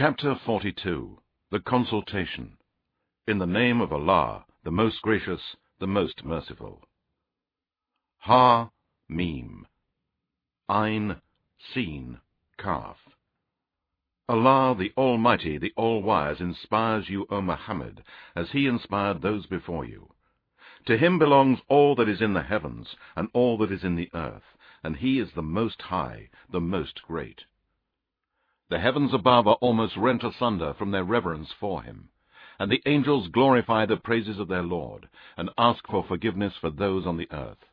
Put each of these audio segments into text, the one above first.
Chapter 42 The Consultation In the name of Allah, the most gracious, the most merciful. Ha, Mim. Ein, Sin, Kaf. Allah, the Almighty, the All-Wise, inspires you, O Muhammad, as He inspired those before you. To Him belongs all that is in the heavens, and all that is in the earth, and He is the Most High, the Most Great. The heavens above are almost rent asunder from their reverence for Him, and the angels glorify the praises of their Lord, and ask for forgiveness for those on the earth.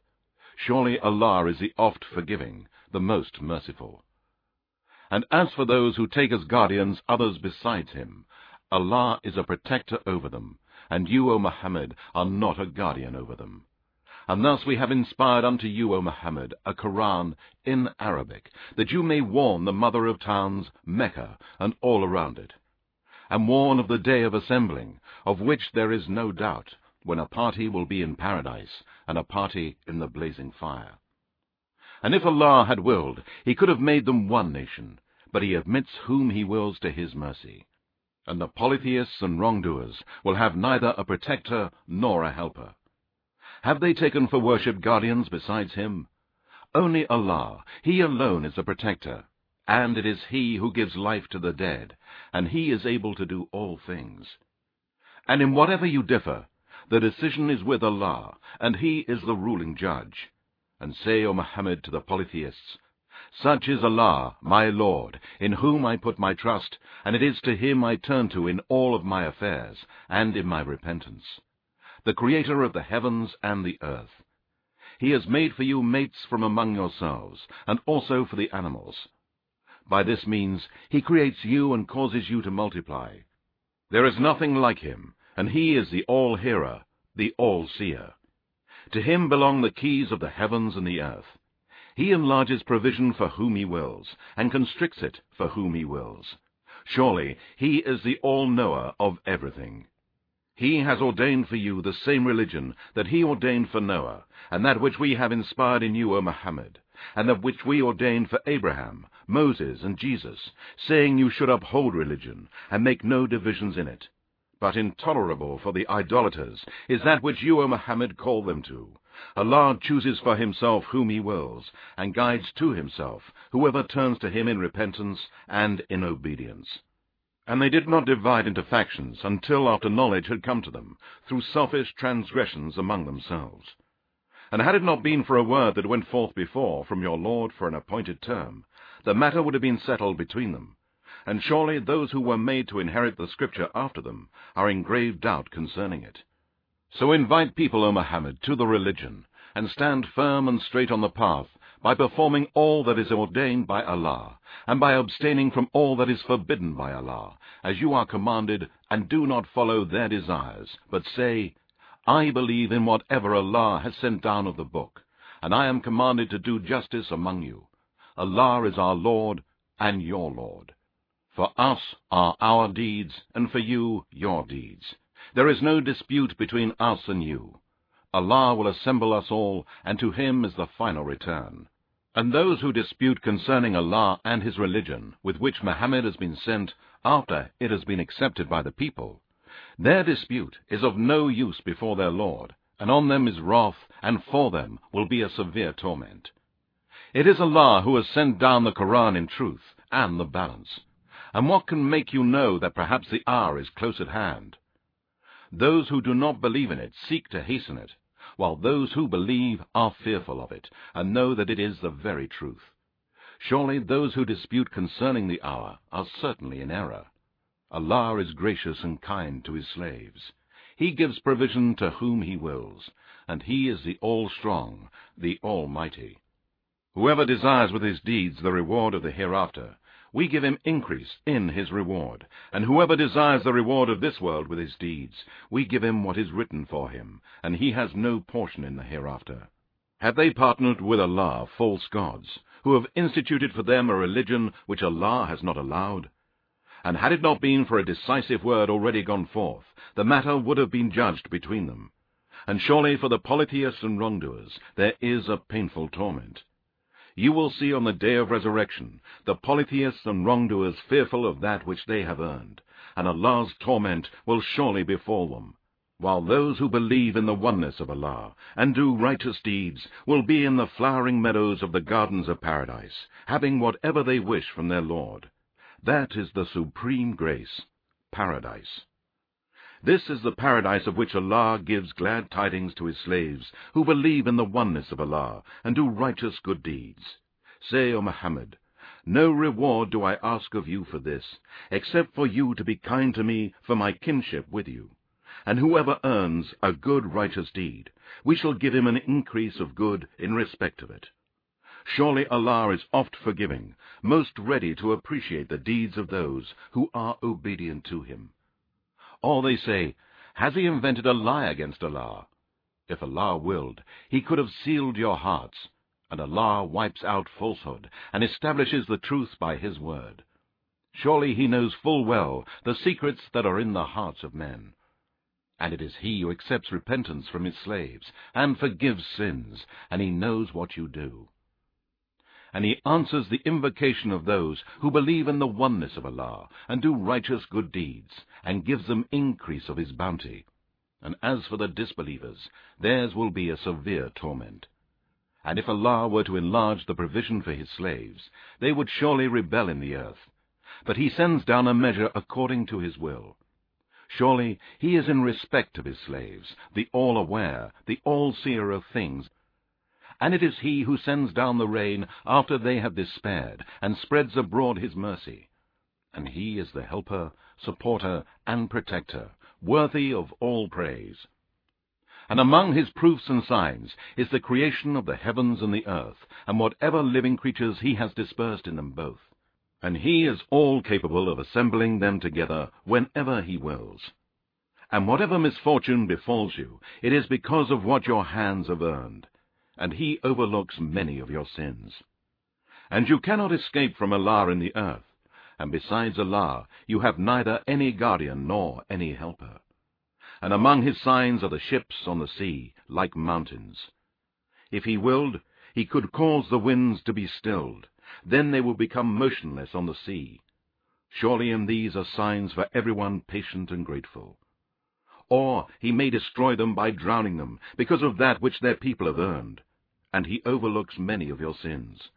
Surely Allah is the oft-forgiving, the most merciful. And as for those who take as guardians others besides him, Allah is a protector over them, and you, O Muhammad, are not a guardian over them. And thus we have inspired unto you, O Muhammad, a Koran in Arabic, that you may warn the mother of towns, Mecca, and all around it. And warn of the day of assembling, of which there is no doubt, when a party will be in paradise, and a party in the blazing fire. And if Allah had willed, He could have made them one nation, but He admits whom He wills to His mercy. And the polytheists and wrongdoers will have neither a protector nor a helper. Have they taken for worship guardians besides Him? Only Allah, He alone is the protector, and it is He who gives life to the dead, and He is able to do all things. And in whatever you differ, the decision is with Allah, and He is the ruling judge and say, O Muhammad, to the polytheists, Such is Allah, my Lord, in whom I put my trust, and it is to Him I turn to in all of my affairs, and in my repentance. The Creator of the heavens and the earth. He has made for you mates from among yourselves, and also for the animals. By this means He creates you and causes you to multiply. There is nothing like Him, and He is the All-Hearer, the All-Seer. To him belong the keys of the heavens and the earth. He enlarges provision for whom he wills, and constricts it for whom he wills. Surely he is the all-knower of everything. He has ordained for you the same religion that he ordained for Noah, and that which we have inspired in you, O Muhammad, and that which we ordained for Abraham, Moses, and Jesus, saying you should uphold religion, and make no divisions in it. But intolerable for the idolaters is that which you, O Muhammad, call them to. Allah chooses for himself whom he wills, and guides to himself whoever turns to him in repentance and in obedience. And they did not divide into factions until after knowledge had come to them, through selfish transgressions among themselves. And had it not been for a word that went forth before from your Lord for an appointed term, the matter would have been settled between them and surely those who were made to inherit the Scripture after them are in grave doubt concerning it. So invite people, O Muhammad, to the religion, and stand firm and straight on the path, by performing all that is ordained by Allah, and by abstaining from all that is forbidden by Allah, as you are commanded, and do not follow their desires, but say, I believe in whatever Allah has sent down of the book, and I am commanded to do justice among you. Allah is our Lord and your Lord. For us are our deeds, and for you your deeds. There is no dispute between us and you. Allah will assemble us all, and to Him is the final return. And those who dispute concerning Allah and His religion, with which Muhammad has been sent after it has been accepted by the people, their dispute is of no use before their Lord, and on them is wrath, and for them will be a severe torment. It is Allah who has sent down the Koran in truth and the balance. And what can make you know that perhaps the hour is close at hand? Those who do not believe in it seek to hasten it, while those who believe are fearful of it, and know that it is the very truth. Surely those who dispute concerning the hour are certainly in error. Allah is gracious and kind to his slaves. He gives provision to whom he wills, and he is the all-strong, the almighty. Whoever desires with his deeds the reward of the hereafter, we give him increase in his reward. And whoever desires the reward of this world with his deeds, we give him what is written for him, and he has no portion in the hereafter. Have they partnered with Allah false gods, who have instituted for them a religion which Allah has not allowed? And had it not been for a decisive word already gone forth, the matter would have been judged between them. And surely for the polytheists and wrongdoers there is a painful torment. You will see on the day of resurrection the polytheists and wrongdoers fearful of that which they have earned, and Allah's torment will surely befall them, while those who believe in the oneness of Allah and do righteous deeds will be in the flowering meadows of the gardens of paradise, having whatever they wish from their Lord. That is the supreme grace, paradise. This is the paradise of which Allah gives glad tidings to his slaves who believe in the oneness of Allah and do righteous good deeds. Say, O Muhammad, no reward do I ask of you for this, except for you to be kind to me for my kinship with you. And whoever earns a good righteous deed, we shall give him an increase of good in respect of it. Surely Allah is oft forgiving, most ready to appreciate the deeds of those who are obedient to him. Or they say, Has he invented a lie against Allah? If Allah willed, he could have sealed your hearts, and Allah wipes out falsehood and establishes the truth by his word. Surely he knows full well the secrets that are in the hearts of men. And it is he who accepts repentance from his slaves and forgives sins, and he knows what you do and he answers the invocation of those who believe in the oneness of Allah and do righteous good deeds, and gives them increase of his bounty. And as for the disbelievers, theirs will be a severe torment. And if Allah were to enlarge the provision for his slaves, they would surely rebel in the earth. But he sends down a measure according to his will. Surely he is in respect of his slaves, the all-aware, the all-seer of things, and it is he who sends down the rain after they have despaired, and spreads abroad his mercy. And he is the helper, supporter, and protector, worthy of all praise. And among his proofs and signs is the creation of the heavens and the earth, and whatever living creatures he has dispersed in them both. And he is all capable of assembling them together whenever he wills. And whatever misfortune befalls you, it is because of what your hands have earned, and he overlooks many of your sins. And you cannot escape from Allah in the earth, and besides Allah you have neither any guardian nor any helper. And among his signs are the ships on the sea, like mountains. If he willed, he could cause the winds to be stilled, then they would become motionless on the sea. Surely in these are signs for everyone patient and grateful. Or he may destroy them by drowning them, because of that which their people have earned and he overlooks many of your sins.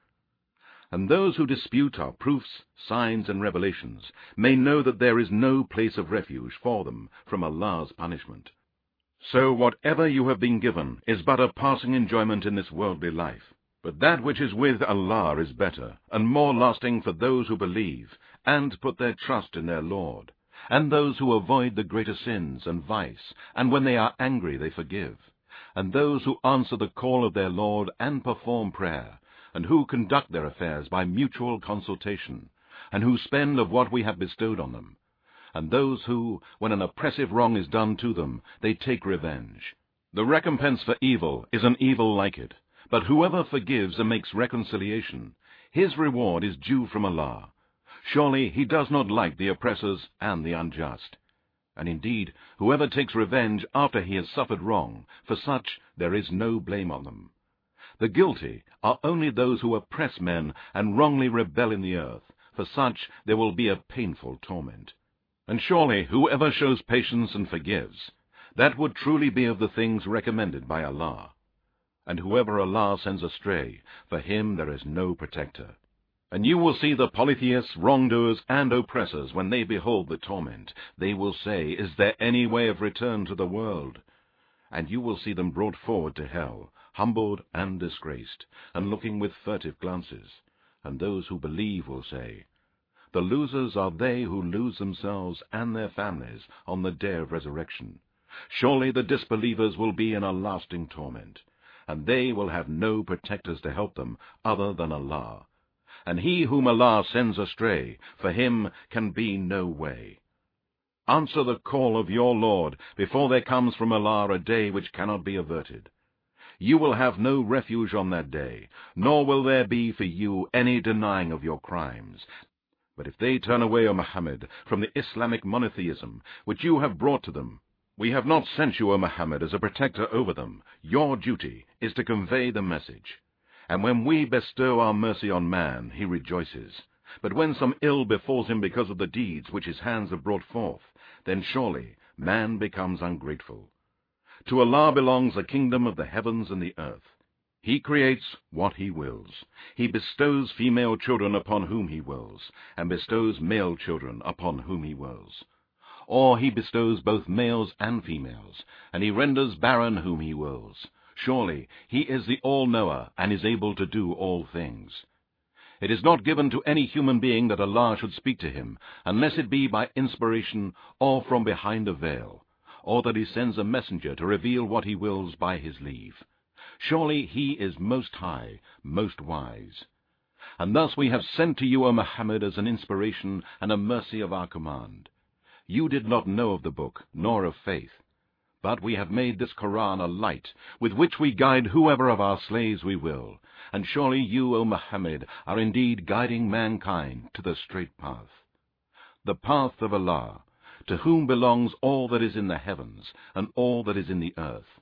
And those who dispute our proofs, signs, and revelations may know that there is no place of refuge for them from Allah's punishment. So whatever you have been given is but a passing enjoyment in this worldly life. But that which is with Allah is better, and more lasting for those who believe, and put their trust in their Lord, and those who avoid the greater sins and vice, and when they are angry they forgive and those who answer the call of their Lord and perform prayer, and who conduct their affairs by mutual consultation, and who spend of what we have bestowed on them, and those who, when an oppressive wrong is done to them, they take revenge. The recompense for evil is an evil like it, but whoever forgives and makes reconciliation, his reward is due from Allah. Surely he does not like the oppressors and the unjust. And indeed, whoever takes revenge after he has suffered wrong, for such there is no blame on them. The guilty are only those who oppress men and wrongly rebel in the earth, for such there will be a painful torment. And surely whoever shows patience and forgives, that would truly be of the things recommended by Allah. And whoever Allah sends astray, for him there is no protector. And you will see the polytheists, wrongdoers, and oppressors, when they behold the torment. They will say, Is there any way of return to the world? And you will see them brought forward to hell, humbled and disgraced, and looking with furtive glances. And those who believe will say, The losers are they who lose themselves and their families on the day of resurrection. Surely the disbelievers will be in a lasting torment, and they will have no protectors to help them other than Allah and he whom Allah sends astray, for him can be no way. Answer the call of your Lord before there comes from Allah a day which cannot be averted. You will have no refuge on that day, nor will there be for you any denying of your crimes. But if they turn away, O Muhammad, from the Islamic monotheism which you have brought to them, we have not sent you, O Muhammad, as a protector over them. Your duty is to convey the message And when we bestow our mercy on man, he rejoices. But when some ill befalls him because of the deeds which his hands have brought forth, then surely man becomes ungrateful. To Allah belongs the kingdom of the heavens and the earth. He creates what he wills. He bestows female children upon whom he wills, and bestows male children upon whom he wills. Or he bestows both males and females, and he renders barren whom he wills. Surely he is the all-knower and is able to do all things. It is not given to any human being that Allah should speak to him, unless it be by inspiration or from behind a veil, or that he sends a messenger to reveal what he wills by his leave. Surely he is most high, most wise. And thus we have sent to you, O Muhammad, as an inspiration and a mercy of our command. You did not know of the book, nor of faith. But we have made this Koran a light, with which we guide whoever of our slaves we will. And surely you, O Muhammad, are indeed guiding mankind to the straight path. The path of Allah, to whom belongs all that is in the heavens and all that is in the earth.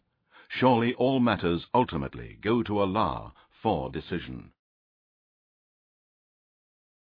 Surely all matters ultimately go to Allah for decision.